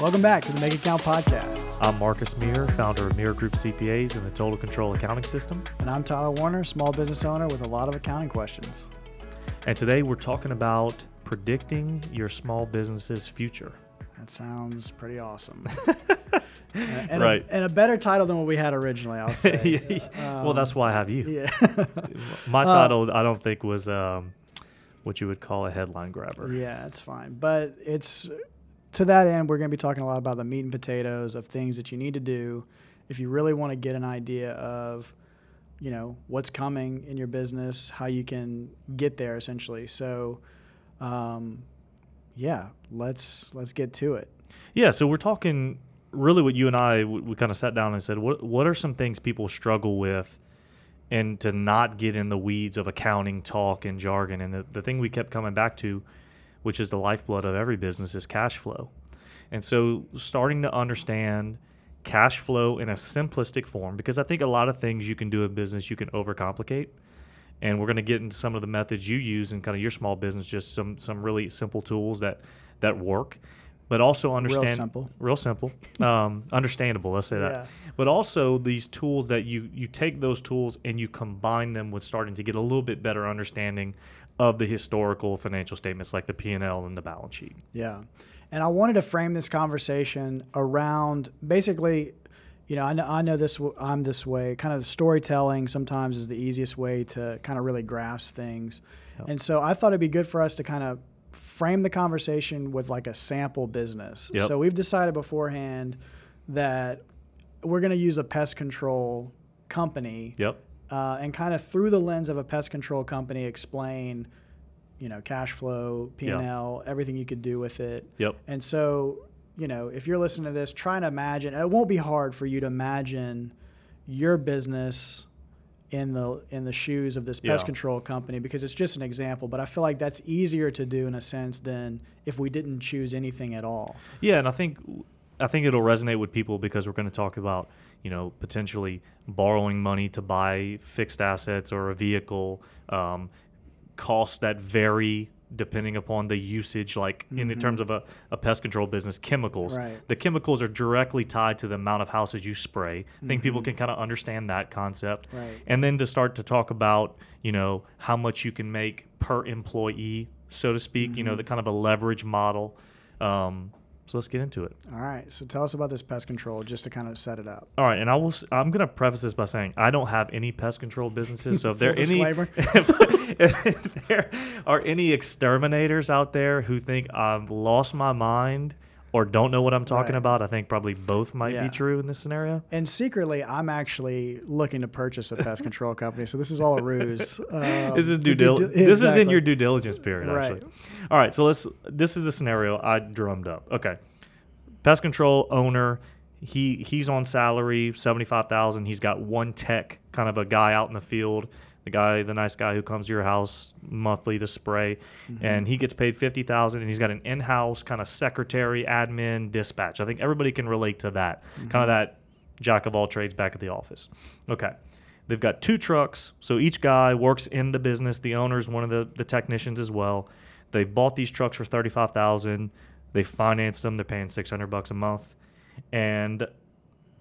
Welcome back to the Make It Count podcast. I'm Marcus Mire, founder of Mire Group CPAs and the Total Control Accounting System. And I'm Tyler Warner, small business owner with a lot of accounting questions. And today we're talking about predicting your small business's future. That sounds pretty awesome. and, Right. A, and a better title than what we had originally, I'll say. well, that's why I have you. yeah. My Uh, title, I don't think, was um, what you would call a headline grabber. yeah, it's fine. But it's to that end, we're going to be talking a lot about the meat and potatoes of things that you need to do if you really want to get an idea of, you know, what's coming in your business, how you can get there essentially. So, um, yeah, let's let's get to it. Yeah, so we're talking really what you and I we, we kind of sat down and said what what are some things people struggle with and to not get in the weeds of accounting talk and jargon and the, the thing we kept coming back to which is the lifeblood of every business is cash flow. And so starting to understand cash flow in a simplistic form because I think a lot of things you can do in business you can overcomplicate and we're going to get into some of the methods you use in kind of your small business just some some really simple tools that that work but also understand real simple. real simple um, understandable let's say that Yeah. but also these tools that you you take those tools and you combine them with starting to get a little bit better understanding of the historical financial statements like the p&l and the balance sheet Yeah. And I wanted to frame this conversation around basically, you know, I know, I know this, I'm this way, kind of storytelling sometimes is the easiest way to kind of really grasp things. Yep. And so I thought it'd be good for us to kind of frame the conversation with like a sample business. Yep. So we've decided beforehand that we're going to use a pest control company yep uh, and kind of through the lens of a pest control company explain you know cash flow p&l everything you could do with it. Yep. And so you know if you're listening to this try to imagine and it won't be hard for you to imagine your business in the in the shoes of this pest Yeah. control company because it's just an example but i feel like that's easier to do in a sense than if we didn't choose anything at all. Yeah, and I think I think it'll resonate with people because we're going to talk about you know potentially borrowing money to buy fixed assets or a vehicle, um, costs that vary depending upon the usage. Like in the terms of a, a pest control business, chemicals. Right. The chemicals are directly tied to the amount of houses you spray. I think people can kind of understand that concept. Right. And then to start to talk about you know how much you can make per employee, so to speak. You know the kind of a leverage model. Um, so let's get into it. all right so tell us about this pest control just to kind of set it up All right, and I will. I'm going to preface this by saying I don't have any pest control businesses. So if there any, if, if there are any exterminators out there who think I've lost my mind or don't know what I'm talking Right. about, I think probably both might Yeah. be true in this scenario. And secretly, I'm actually looking to purchase a pest control company. So this is all a ruse. Um, This is due do- diligence. This is in your due diligence period, Right. actually. All right, so let's. This is the scenario I drummed up. Okay, pest control owner. He he's on salary seventy five thousand. He's got one tech, kind of a guy out in the field. The guy, the nice guy who comes to your house monthly to spray, Mm-hmm. and he gets paid fifty thousand. And he's got an in house kind of secretary, admin, dispatch. I think everybody can relate to that. Kind of that jack of all trades back at the office. Okay. They've got two trucks, so each guy works in the business. The owner's one of the, the technicians as well. They bought these trucks for thirty five thousand. They financed them. They're paying six hundred bucks a month, and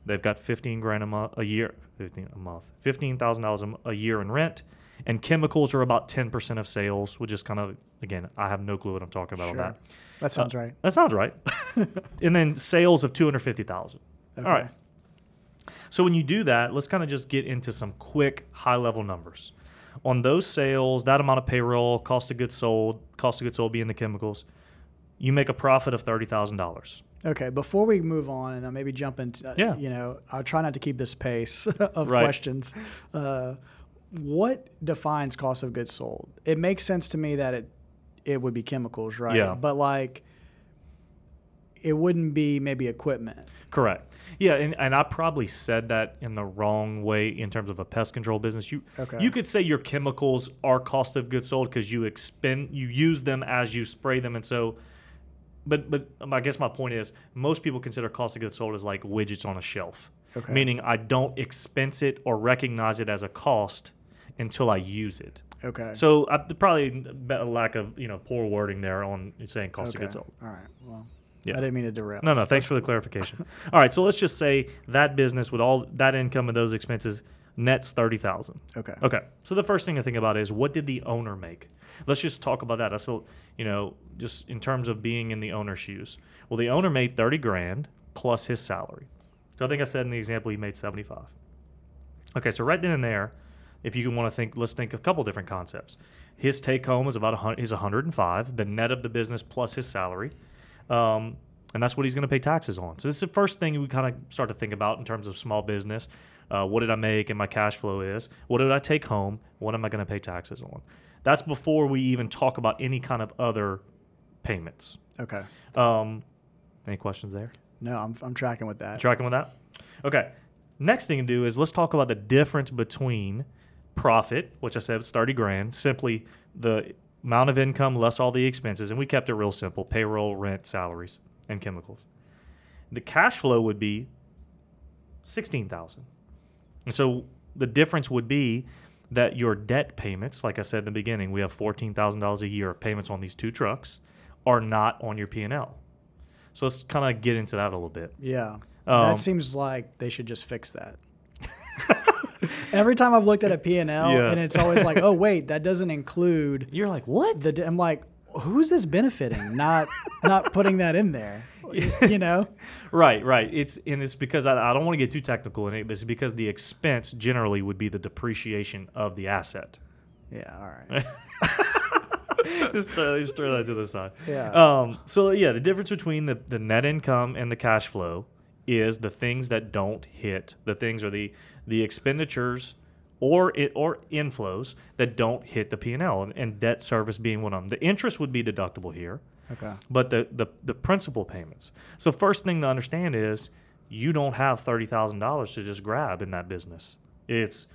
they've got fifteen grand a month a year. Fifteen a month. Fifteen thousand dollars a year in rent, and chemicals are about ten percent of sales, which is kind of again I have no clue what I'm talking about on that. That sounds uh, right. That sounds right. and then sales of two hundred fifty thousand. Okay. All right. So when you do that, let's kind of just get into some quick high level numbers. On those sales, that amount of payroll, cost of goods sold, cost of goods sold being the chemicals, you make a profit of thirty thousand dollars. Okay. Before we move on, and then maybe jump into, uh, Yeah. you know, I'll try not to keep this pace of Right. questions. Uh, what defines cost of goods sold? It makes sense to me that it it would be chemicals, right? Yeah. But like, it wouldn't be maybe equipment. Correct. Yeah, and, and I probably said that in the wrong way in terms of a pest control business. You Okay. you could say your chemicals are cost of goods sold because you expend you use them as you spray them, and so. But but I guess my point is most people consider cost of goods sold as like widgets on a shelf, Okay. meaning I don't expense it or recognize it as a cost until I use it. Okay. So I, probably a lack of you know poor wording there on saying cost okay. of goods sold. All right. Well, Yeah. I didn't mean to derail. No, no. Thanks for the clarification. All right, so let's just say that business with all that income and those expenses nets thirty thousand. Okay. Okay. So the first thing to think about is what did the owner make? Let's just talk about that. That's a, you know, just in terms of being in the owner's shoes. Well, the owner made thirty grand plus his salary. So I think I said in the example he made seventy five. Okay, so right then and there, if you want to think, let's think a couple different concepts. His take home is about a hundred, is 105, the net of the business plus his salary. Um, and that's what he's going to pay taxes on. So this is the first thing we kind of start to think about in terms of small business. Uh, what did I make and my cash flow is? What did I take home? What am I going to pay taxes on? That's before we even talk about any kind of other payments. Okay. Um, any questions there? No, I'm, I'm tracking with that. Tracking with that? Okay. Next thing to do is let's talk about the difference between profit, which I said was 30 grand, simply the amount of income less all the expenses, and we kept it real simple payroll, rent, salaries, and chemicals. The cash flow would be 16,000. And so the difference would be that your debt payments, like I said in the beginning, we have $14,000 a year of payments on these two trucks, are not on your P&L. So let's kind of get into that a little bit. Yeah. Um, that seems like they should just fix that. Every time I've looked at a P&L Yeah. and it's always like, oh wait, that doesn't include You're like, what? the. I'm like, who's this benefiting? Not not putting that in there. You know? Right, right. It's and it's because I, I don't want to get too technical in it. This is because the expense generally would be the depreciation of the asset. Yeah. All right. just, throw, just throw that to the side. Yeah. Um. So yeah, the difference between the the net income and the cash flow is the things that don't hit. The things are the the expenditures or it or inflows that don't hit the P and L, and debt service being one of them. The interest would be deductible here. Okay. but the, the the principal payments. So first thing to understand is you don't have thirty thousand dollars to just grab in that business. It's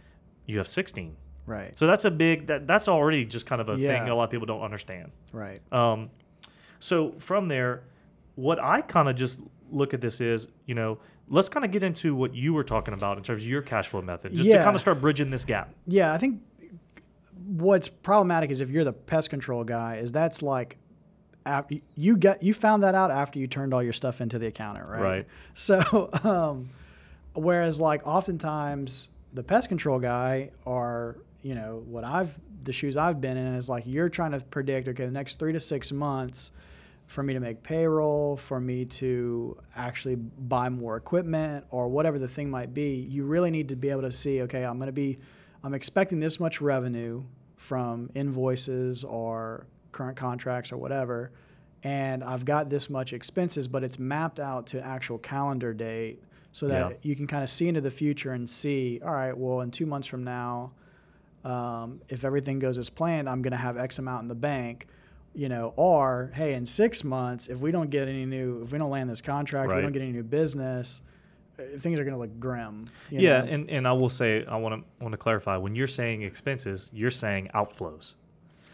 you have sixteen. Right. So that's a big that that's already just kind of a Yeah. thing a lot of people don't understand. Right. Um, so from there, what I kind of just look at this is, you know, let's kind of get into what you were talking about in terms of your cash flow method, just to kind of start bridging this gap. Yeah, I think what's problematic is if you're the pest control guy, is that's like you get you found that out after you turned all your stuff into the accountant, right? Right. So, um, whereas like oftentimes the pest control guy or you know what I've the shoes I've been in is like you're trying to predict okay the next three to six months for me to make payroll, for me to actually buy more equipment or whatever the thing might be, you really need to be able to see, okay, I'm going to be, I'm expecting this much revenue from invoices or current contracts or whatever, and I've got this much expenses, but it's mapped out to actual calendar date so that Yeah. you can kind of see into the future and see, all right, well, in two months from now, um, if everything goes as planned, I'm going to have X amount in the bank, you know, or hey, in six months, if we don't get any new, if we don't land this contract, we don't get any new business, uh, things are going to look grim. you Yeah, know? and, and I will say I want to want to clarify when you're saying expenses, you're saying outflows.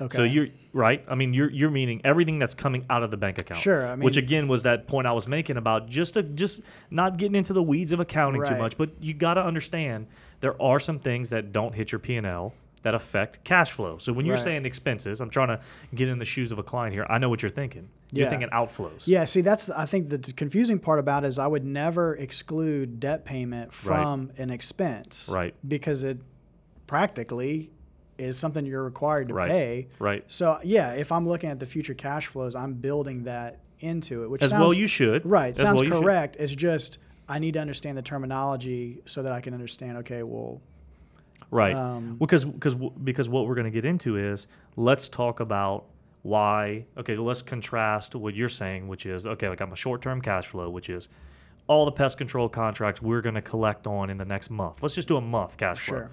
Okay. So you're right. I mean, you're you're meaning everything that's coming out of the bank account. Sure, I which again was that point I was making about just a, just not getting into the weeds of accounting too much, but you got to understand there are some things that don't hit your P and L that affect cash flow. So when you're Right. saying expenses, I'm trying to get in the shoes of a client here. I know what you're thinking. You're Yeah. thinking outflows. Yeah, see, that's the, I think the confusing part about it is I would never exclude debt payment from an expense, Right. Because it practically is something you're required to Right. pay. Right. So yeah, if I'm looking at the future cash flows, I'm building that into it, which As sounds, well you should. right As sounds well should. correct. It's just I need to understand the terminology so that I can understand. Okay, well, Right. Um, because because because what we're going to get into is let's talk about why. Okay, let's contrast what you're saying, which is okay. I got my short-term cash flow, which is all the pest control contracts we're going to collect on in the next month. Let's just do a month cash flow Sure.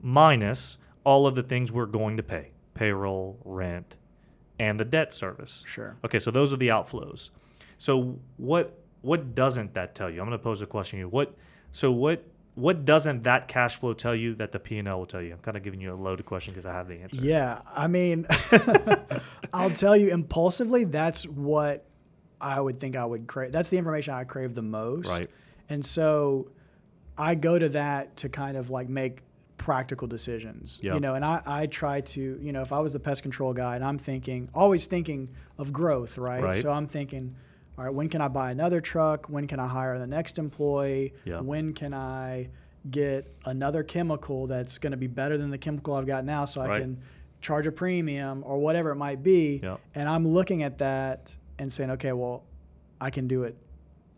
minus all of the things we're going to pay: payroll, rent, and the debt service. sure. Okay, so those are the outflows. So what what doesn't that tell you? I'm going to pose a question to you. What so what what doesn't that cash flow tell you that the P and L will tell you? I'm kind of giving you a loaded question because I have the answer. Yeah, I mean, I'll tell you impulsively, that's what I would think I would crave. That's the information I crave the most. Right. And so I go to that to kind of like make practical decisions. Yeah. You know, and I, I try to, you know, if I was the pest control guy and I'm thinking, always thinking of growth, right? Right. So I'm thinking, all right, when can I buy another truck? When can I hire the next employee? Yeah. When can I get another chemical that's going to be better than the chemical I've got now so I can charge a premium or whatever it might be? Yeah. And I'm looking at that and saying, okay, well, I can do it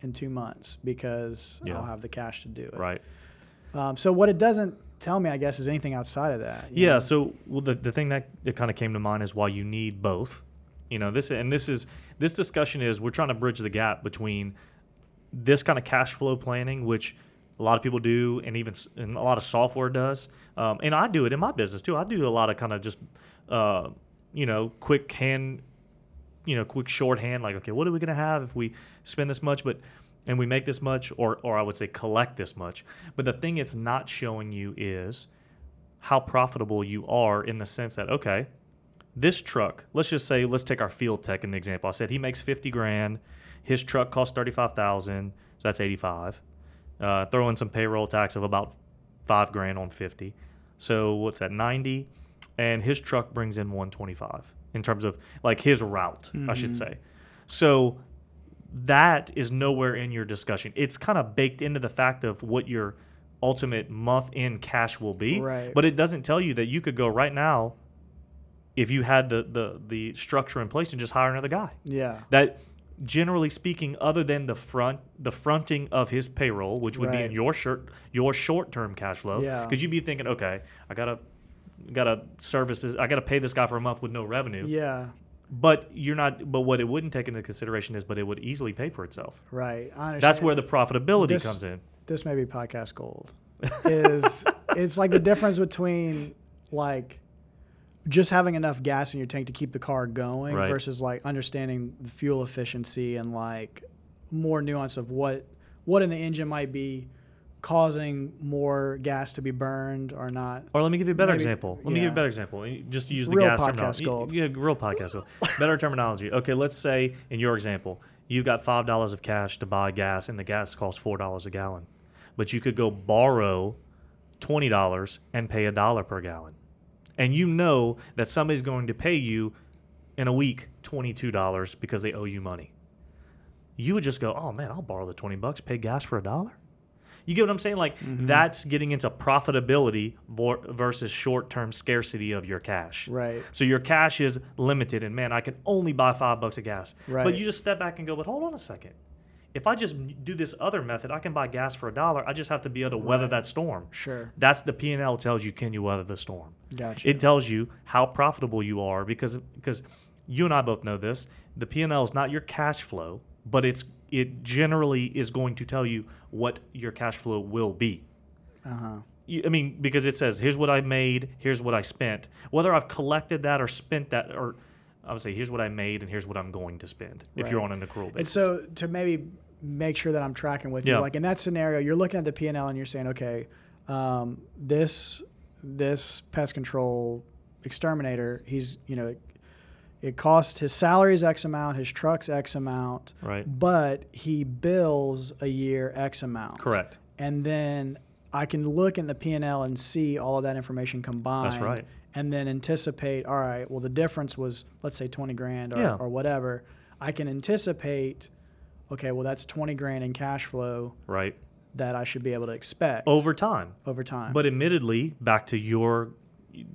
in two months because. I'll have the cash to do it. Right. Um, so what it doesn't tell me, I guess, is anything outside of that. Yeah. know? So well, the the thing that, that kind of came to mind is why you need both. You know this and this is this discussion is we're trying to bridge the gap between this kind of cash flow planning, which a lot of people do, and even and a lot of software does, um, and I do it in my business too. I do a lot of kind of just uh, you know quick hand, you know, quick shorthand, like okay, what are we gonna have if we spend this much, but and we make this much, or or I would say collect this much. But the thing it's not showing you is how profitable you are in the sense that okay this truck let's just say let's take our field tech in the example. I said he makes 50 grand his truck costs 35000 so that's 85 uh, throw in some payroll tax of about 5 grand on 50 so what's that 90 and his truck brings in 125 in terms of like his route i should Mhm. say. So that is nowhere in your discussion it's kind of baked into the fact of what your ultimate month in cash will be Right. but it doesn't tell you that you could go right now if you had the the the structure in place and just hire another guy yeah. that generally speaking other than the front the fronting of his payroll which would be in your short your short-term cash flow Yeah. because you'd be thinking okay i gotta gotta service i gotta pay this guy for a month with no revenue Yeah. But you're not but what it wouldn't take into consideration is but it would easily pay for itself Right. I understand. that's where the profitability This- comes in this may be podcast gold is it's like the difference between like just having enough gas in your tank to keep the car going Right. versus like understanding the fuel efficiency and like more nuance of what what in the engine might be causing more gas to be burned or not. Or let me give you a better Maybe- example. Let me give you a better example. Just to use the Real gas podcast terminology. gold. Yeah, real podcast gold. better terminology. Okay, let's say in your example, you've got five dollars of cash to buy gas, and the gas costs four dollars a gallon, but you could go borrow twenty dollars and pay a dollar per gallon, and you know that somebody's going to pay you in a week twenty two dollars because they owe you money. You would just go, oh man, I'll borrow the twenty bucks, pay gas for a dollar. You get what I'm saying? Like Mm-hmm. that's getting into profitability versus short-term scarcity of your cash. Right. So your cash is limited, and man, I can only buy five bucks of gas. Right. But you just step back and go, but hold on a second. If I just do this other method, I can buy gas for a dollar. I just have to be able to weather Right. that storm. Sure. That's the P and L tells you can you weather the storm. Gotcha. It tells you how profitable you are because because you and I both know this. The P and L is not your cash flow, but it's it generally is going to tell you what your cash flow will be. uh-huh. I mean, because it says here's what I made, here's what I spent. Whether I've collected that or spent that, or I would say here's what I made and here's what I'm going to spend. If you're on an accrual basis. And so to maybe make sure that I'm tracking with Yeah. you, like in that scenario, you're looking at the P and L and you're saying, okay, um, this this pest control exterminator, he's you know, it, costs his salary is X amount, his truck's X amount, right. but he bills a year X amount. Correct. And then I can look in the P and L and see all of that information combined. That's right. And then anticipate. All right. Well, the difference was let's say twenty grand or, Yeah. or whatever. I can anticipate. Okay. Well, that's twenty grand in cash flow Right. that I should be able to expect Over time. over time. But admittedly, back to your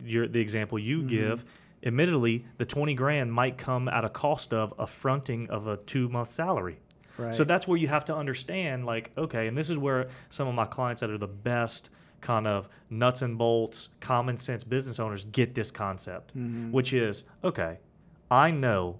your the example you Mm-hmm. give, admittedly, the 20 grand might come at a cost of a fronting of a 2 month salary. right. So that's where you have to understand, like, okay, and this is where some of my clients that are the best kind of nuts and bolts, common sense business owners get this concept, Mhm. which is, okay, I know,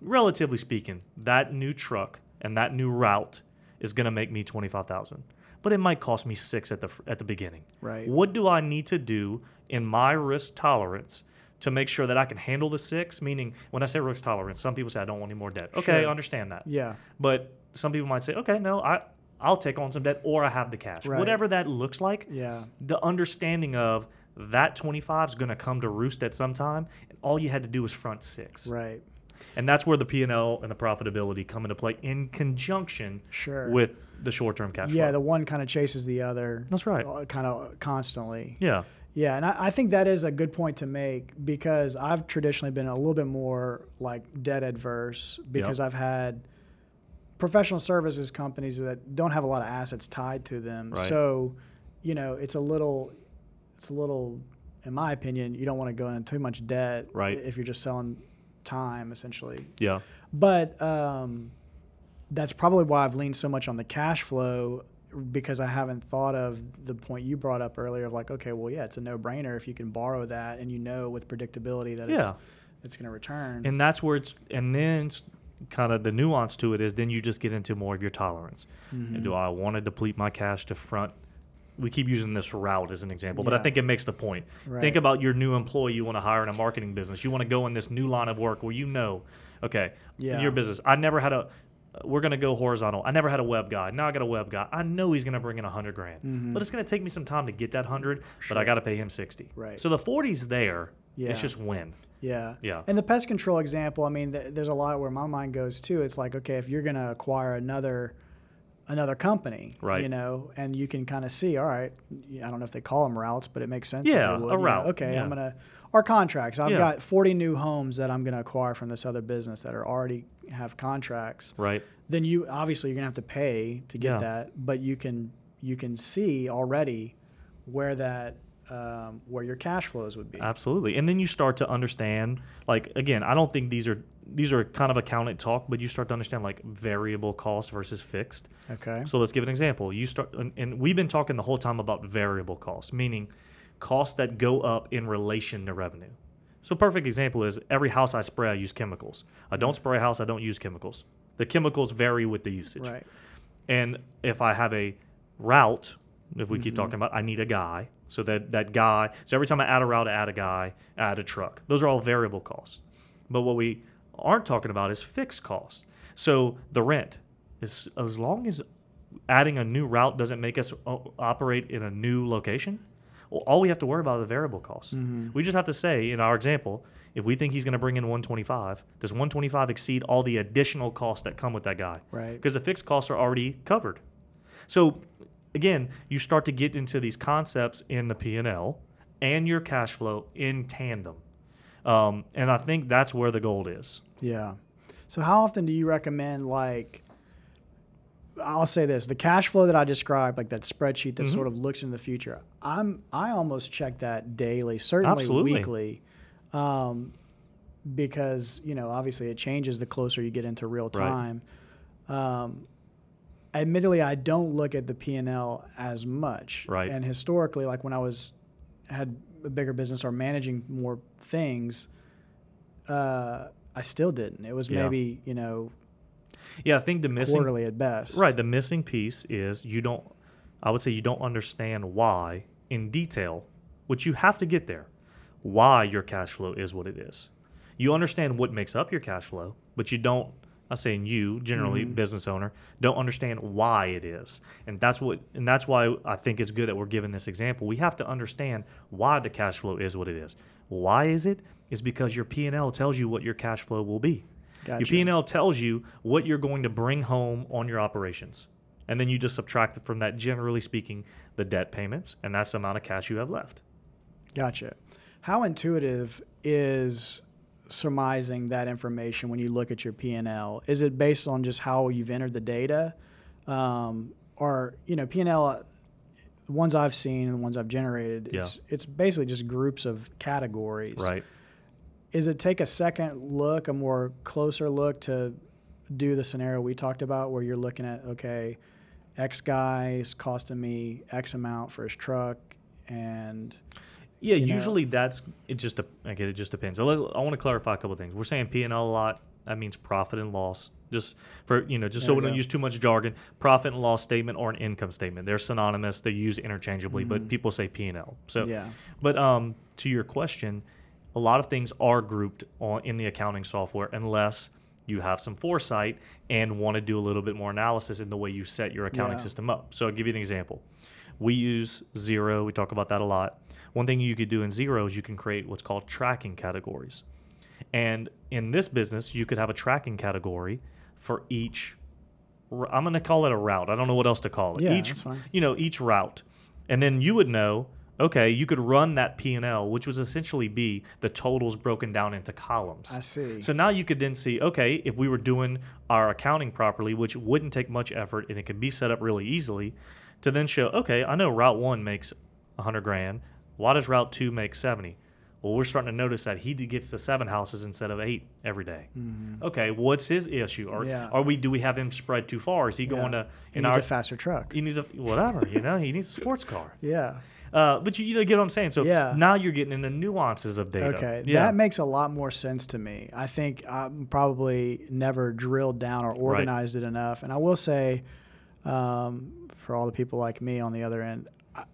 relatively speaking, that new truck and that new route is going to make me 25,000, but it might cost me 6 at the at the beginning. Right. What do I need to do in my risk tolerance to make sure that I can handle the 6? Meaning, when I say risk tolerance, some people say I don't want any more debt. Okay, Sure. I understand that. yeah. But some people might say, okay, no, I I'll take on some debt or I have the cash. Right. Whatever that looks like, Yeah. the understanding of that 25 is going to come to roost at some time, and all you had to do was front six. Right. And that's where the P&L and the profitability come into play in conjunction Sure. with the short-term cash yeah. flow. The one kind of chases the other. That's right. Uh, kind of constantly. yeah. Yeah, and I, I think that is a good point to make because I've traditionally been a little bit more like debt adverse because I've had professional services companies that don't have a lot of assets tied to them. Right. So, you know, it's a little, it's a little, in my opinion, you don't want to go into too much debt Right. if you're just selling time essentially. Yeah. But um, that's probably why I've leaned so much on the cash flow because I haven't thought of the point you brought up earlier of like, okay, well, yeah, it's a no brainer if you can borrow that and you know with predictability that Yeah. it's, it's going to return. And that's where it's, and then it's kind of the nuance to it is then you just get into more of your tolerance. Mm-hmm. And do I want to deplete my cash to front? We keep using this route as an example, but I think it makes the point. Right. Think about your new employee you want to hire in a marketing business. You want to go in this new line of work where you know, okay, Yeah. your business. I never had a. We're gonna go horizontal. I never had a web guy. Now I got a web guy. I know he's gonna bring in a hundred grand, mm-hmm. but it's gonna take me some time to get that hundred. But I got to pay him sixty. Right. So the forty's there. Yeah. It's just when. Yeah. Yeah. And the pest control example, I mean, th- there's a lot where my mind goes too. It's like, okay, if you're going to acquire another another company, Right. you know, and you can kind of see, all right, I don't know if they call them routes, but it makes sense. Yeah, would, a you know, route, okay, yeah. I'm going our contracts. I've Yeah. got 40 new homes that I'm going to acquire from this other business that are already have contracts. Right. Then you obviously you're going to have to pay to get Yeah. that, but you can you can see already where that um, where your cash flows would be. Absolutely. And then you start to understand, like again, I don't think these are these are kind of accountant talk, but you start to understand like variable cost versus fixed. Okay. So let's give an example. You start, and, and we've been talking the whole time about variable costs, meaning costs that go up in relation to revenue. So perfect example is every house I spray, I use chemicals. I don't spray a house, I don't use chemicals. The chemicals vary with the usage. Right. And if I have a route, if we Mm-hmm. keep talking about, I need a guy. So that that guy. So every time I add a route, I add a guy, I add a truck. Those are all variable costs. But what we aren't talking about is fixed costs. So the rent is as long as adding a new route doesn't make us operate in a new location. All we have to worry about are the variable costs. Mm-hmm. We just have to say, in our example, if we think he's going to bring in 125, does 125 exceed all the additional costs that come with that guy? Right. Because the fixed costs are already covered. So again, you start to get into these concepts in the P&L and your cash flow in tandem. Um, and I think that's where the gold is. Yeah. So how often do you recommend like I'll say this, the cash flow that I described, like that spreadsheet that Mhm. sort of looks into the future. I'm I almost check that daily, certainly Absolutely. weekly. Um, because, you know, obviously it changes the closer you get into real Right. time. Um, admittedly I don't look at the P&L as much. Right. And historically like when I was had a bigger business or managing more things, uh, I still didn't. It was Yeah. maybe you know Yeah, I think the missing quarterly at best. Right. The missing piece is you don't, I would say you don't understand why in detail, which you have to get there, why your cash flow is what it is. You understand what makes up your cash flow, but you don't, I'm saying you, generally Mhm. business owner, don't understand why it is. And that's what, and that's why I think it's good that we're given this example. We have to understand why the cash flow is what it is. Why is it? Is because your P&L tells you what your cash flow will be. Gotcha. Your P&L tells you what you're going to bring home on your operations. And then you just subtract it from that, generally speaking, the debt payments, and that's the amount of cash you have left. Gotcha. How intuitive is surmising that information when you look at your P&L? Is it based on just how you've entered the data? Um, or, you know, P&L, the ones I've seen and the ones I've generated, Yeah. it's, it's basically just groups of categories. Right. Is it take a second look, a more closer look to do the scenario we talked about where you're looking at, okay, X guy is costing me X amount for his truck and Yeah, You know- usually that's it. Just again, it just depends. I, I want to clarify a couple of things. We're saying P and L a lot. That means profit and loss. Just for you know, just There so we don't use too much jargon. Profit and loss statement or an income statement. They're synonymous. They use interchangeably, but people say P and L. So Mm-hmm. yeah. But um, to your question, a lot of things are grouped on, in the accounting software unless you have some foresight and want to do a little bit more analysis in the way you set your accounting Yeah. system up. So I'll give you an example. We use Xero. We talk about that a lot. One thing you could do in Xero is you can create what's called tracking categories. And in this business, you could have a tracking category for each. I'm going to call it a route. I don't know what else to call it. Yeah, each, that's fine. you know, each route, and then you would know. Okay, you could run that P and L, which was essentially be the totals broken down into columns. I see. So now you could then see, okay, if we were doing our accounting properly, which wouldn't take much effort and it could be set up really easily, to then show, okay, I know Route One makes a hundred grand. Why does Route Two make seventy? Well, we're starting to notice that he gets the seven houses instead of eight every day. Okay, what's his issue? Or Mm-hmm. Yeah. are we? Do we have him spread too far? Is he going Yeah. to? He in needs our, a faster truck. he needs a whatever. You know, he needs a sports car. Yeah. Uh, but you, you know, get what I'm saying. So Yeah. now you're getting into nuances of data. Okay, Yeah. that makes a lot more sense to me. I think I'm probably never drilled down or organized it enough. And I will say, um, for all the people like me on the other end, I-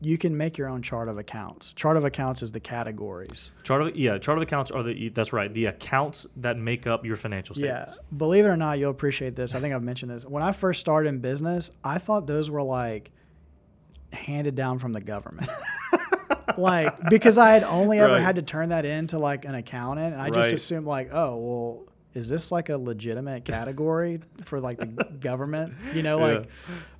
you can make your own chart of accounts. Chart of accounts is the categories. Chart of yeah, chart of accounts are the that's right. The accounts that make up your financial statements. Yeah, statements. believe it or not, you'll appreciate this. I think I've mentioned this. When I first started in business, I thought those were like handed down from the government. like because I had only ever Right. had to turn that into like an accountant, and I just Right. assumed like, oh well, is this like a legitimate category for like the government? You know, like,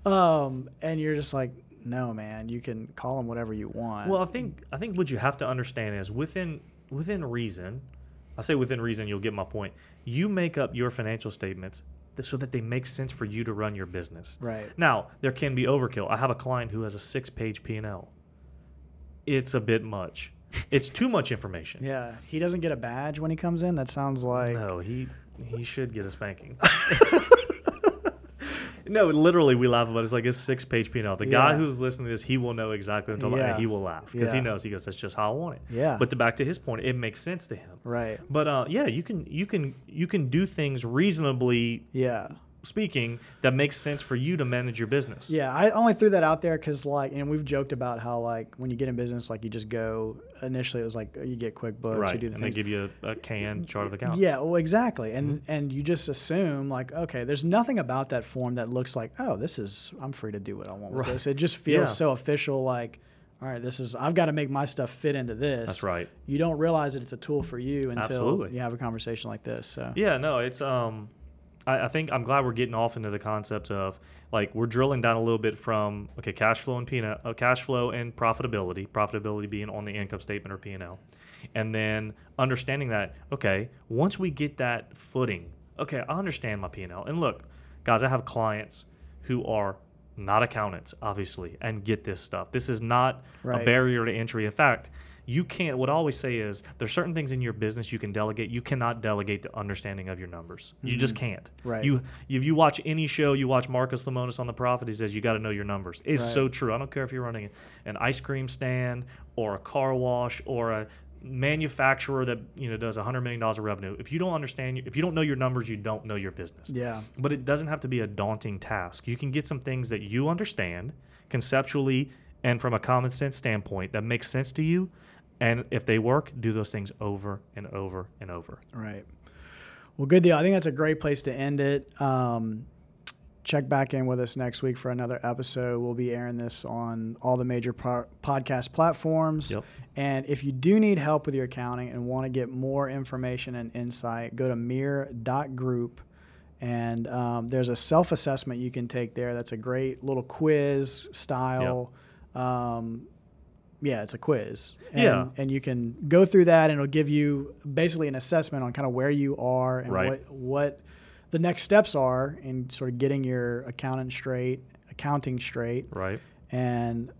um, and you're just like, no, man, you can call them whatever you want. Well, I think I think what you have to understand is within within reason. I say within reason, you'll get my point. You make up your financial statements so that they make sense for you to run your business. right. Now, there can be overkill. I have a client who has a six-page P&L. It's a bit much. It's too much information. Yeah, he doesn't get a badge when he comes in. That sounds like No, he he should get a spanking. no, literally, we laugh about it. It's like a six page P&L. The guy Yeah. who's listening to this, he will know exactly what I'm talking about, Yeah. and he will laugh because he Yeah. knows. He goes, "That's just how I want it." Yeah. But to back to his point, it makes sense to him. right. But uh, yeah, you can you can you can do things reasonably Yeah. Speaking that makes sense for you to manage your business. Yeah, I only threw that out there because, like, and we've joked about how, like, when you get in business, like, you just go. Initially, it was like you get QuickBooks, Right, you do the and they give you a, a canned chart of accounts. Yeah, well, exactly, and Mm-hmm. and you just assume like, okay, there's nothing about that form that looks like, oh, this is I'm free to do what I want with Right. this. It just feels Yeah. so official, like, all right, this is I've got to make my stuff fit into this. That's right. You don't realize that it's a tool for you until Absolutely. you have a conversation like this. So Yeah, no, it's um, I, I think I'm glad we're getting off into the concept of like we're drilling down a little bit from okay, cash flow and P and uh, cash flow and profitability, profitability being on the income statement or P and L, and then understanding that okay, once we get that footing, okay, I understand my P and L, and look, guys, I have clients who are not accountants, obviously, and get this stuff. This is not a barrier to entry. In fact, you can't. What I always say is there's certain things in your business you can delegate. You cannot delegate the understanding of your numbers. You just can't. Mm-hmm. Right. You if you watch any show, you watch Marcus Lemonis on the Profit. He says you got to know your numbers. It's Right. so true. I don't care if you're running an ice cream stand or a car wash or a manufacturer that you know does 100 million dollars of revenue if you don't understand if you don't know your numbers you don't know your business yeah, but it doesn't have to be a daunting task. You can get some things that you understand conceptually and from a common sense standpoint that makes sense to you. And if they work, do those things over and over and over. Right. Well, good deal. I think that's a great place to end it. Um, check back in with us next week for another episode. We'll be airing this on all the major po- podcast platforms. Yep. And if you do need help with your accounting and want to get more information and insight, go to mire.group. And um, there's a self assessment you can take there. That's a great little quiz style. Um, yeah, it's a quiz. And, Yeah. And you can go through that, and it'll give you basically an assessment on kind of where you are and Right. what what the next steps are in sort of getting your accountant straight, accounting straight. Right. And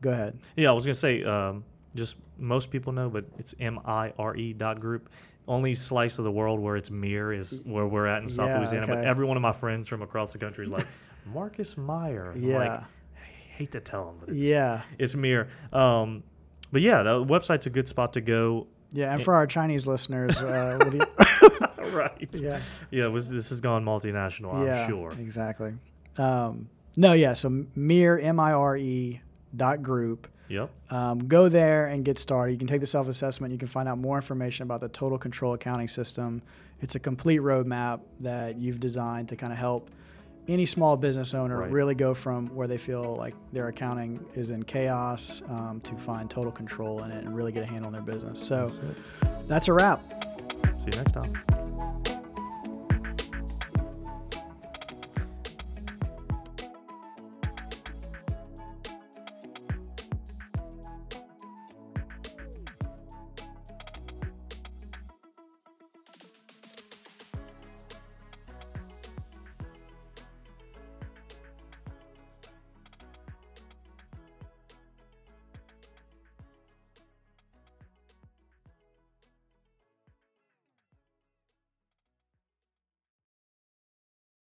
go ahead. Yeah, I was gonna say, um, just most people know, but it's M I R E dot group. Only slice of the world where it's Mire is where we're at in South Yeah, Louisiana. But every one of my friends from across the country is like Marcus Meyer. Yeah. like, hate to tell them, but it's, yeah. it's Mire. Um, but yeah, the website's a good spot to go. Yeah. And for our Chinese listeners, uh, you, right. yeah. Yeah, was this has gone multinational, yeah. I'm sure. Exactly. Um, no, yeah. So Mire, M I R E dot group. Yep. Um, go there and get started. You can take the self assessment. You can find out more information about the total control accounting system. It's a complete roadmap that you've designed to kind of help any small business owner Right. really go from where they feel like their accounting is in chaos um, to find total control in it and really get a handle on their business. So That's that's a wrap. See you next time.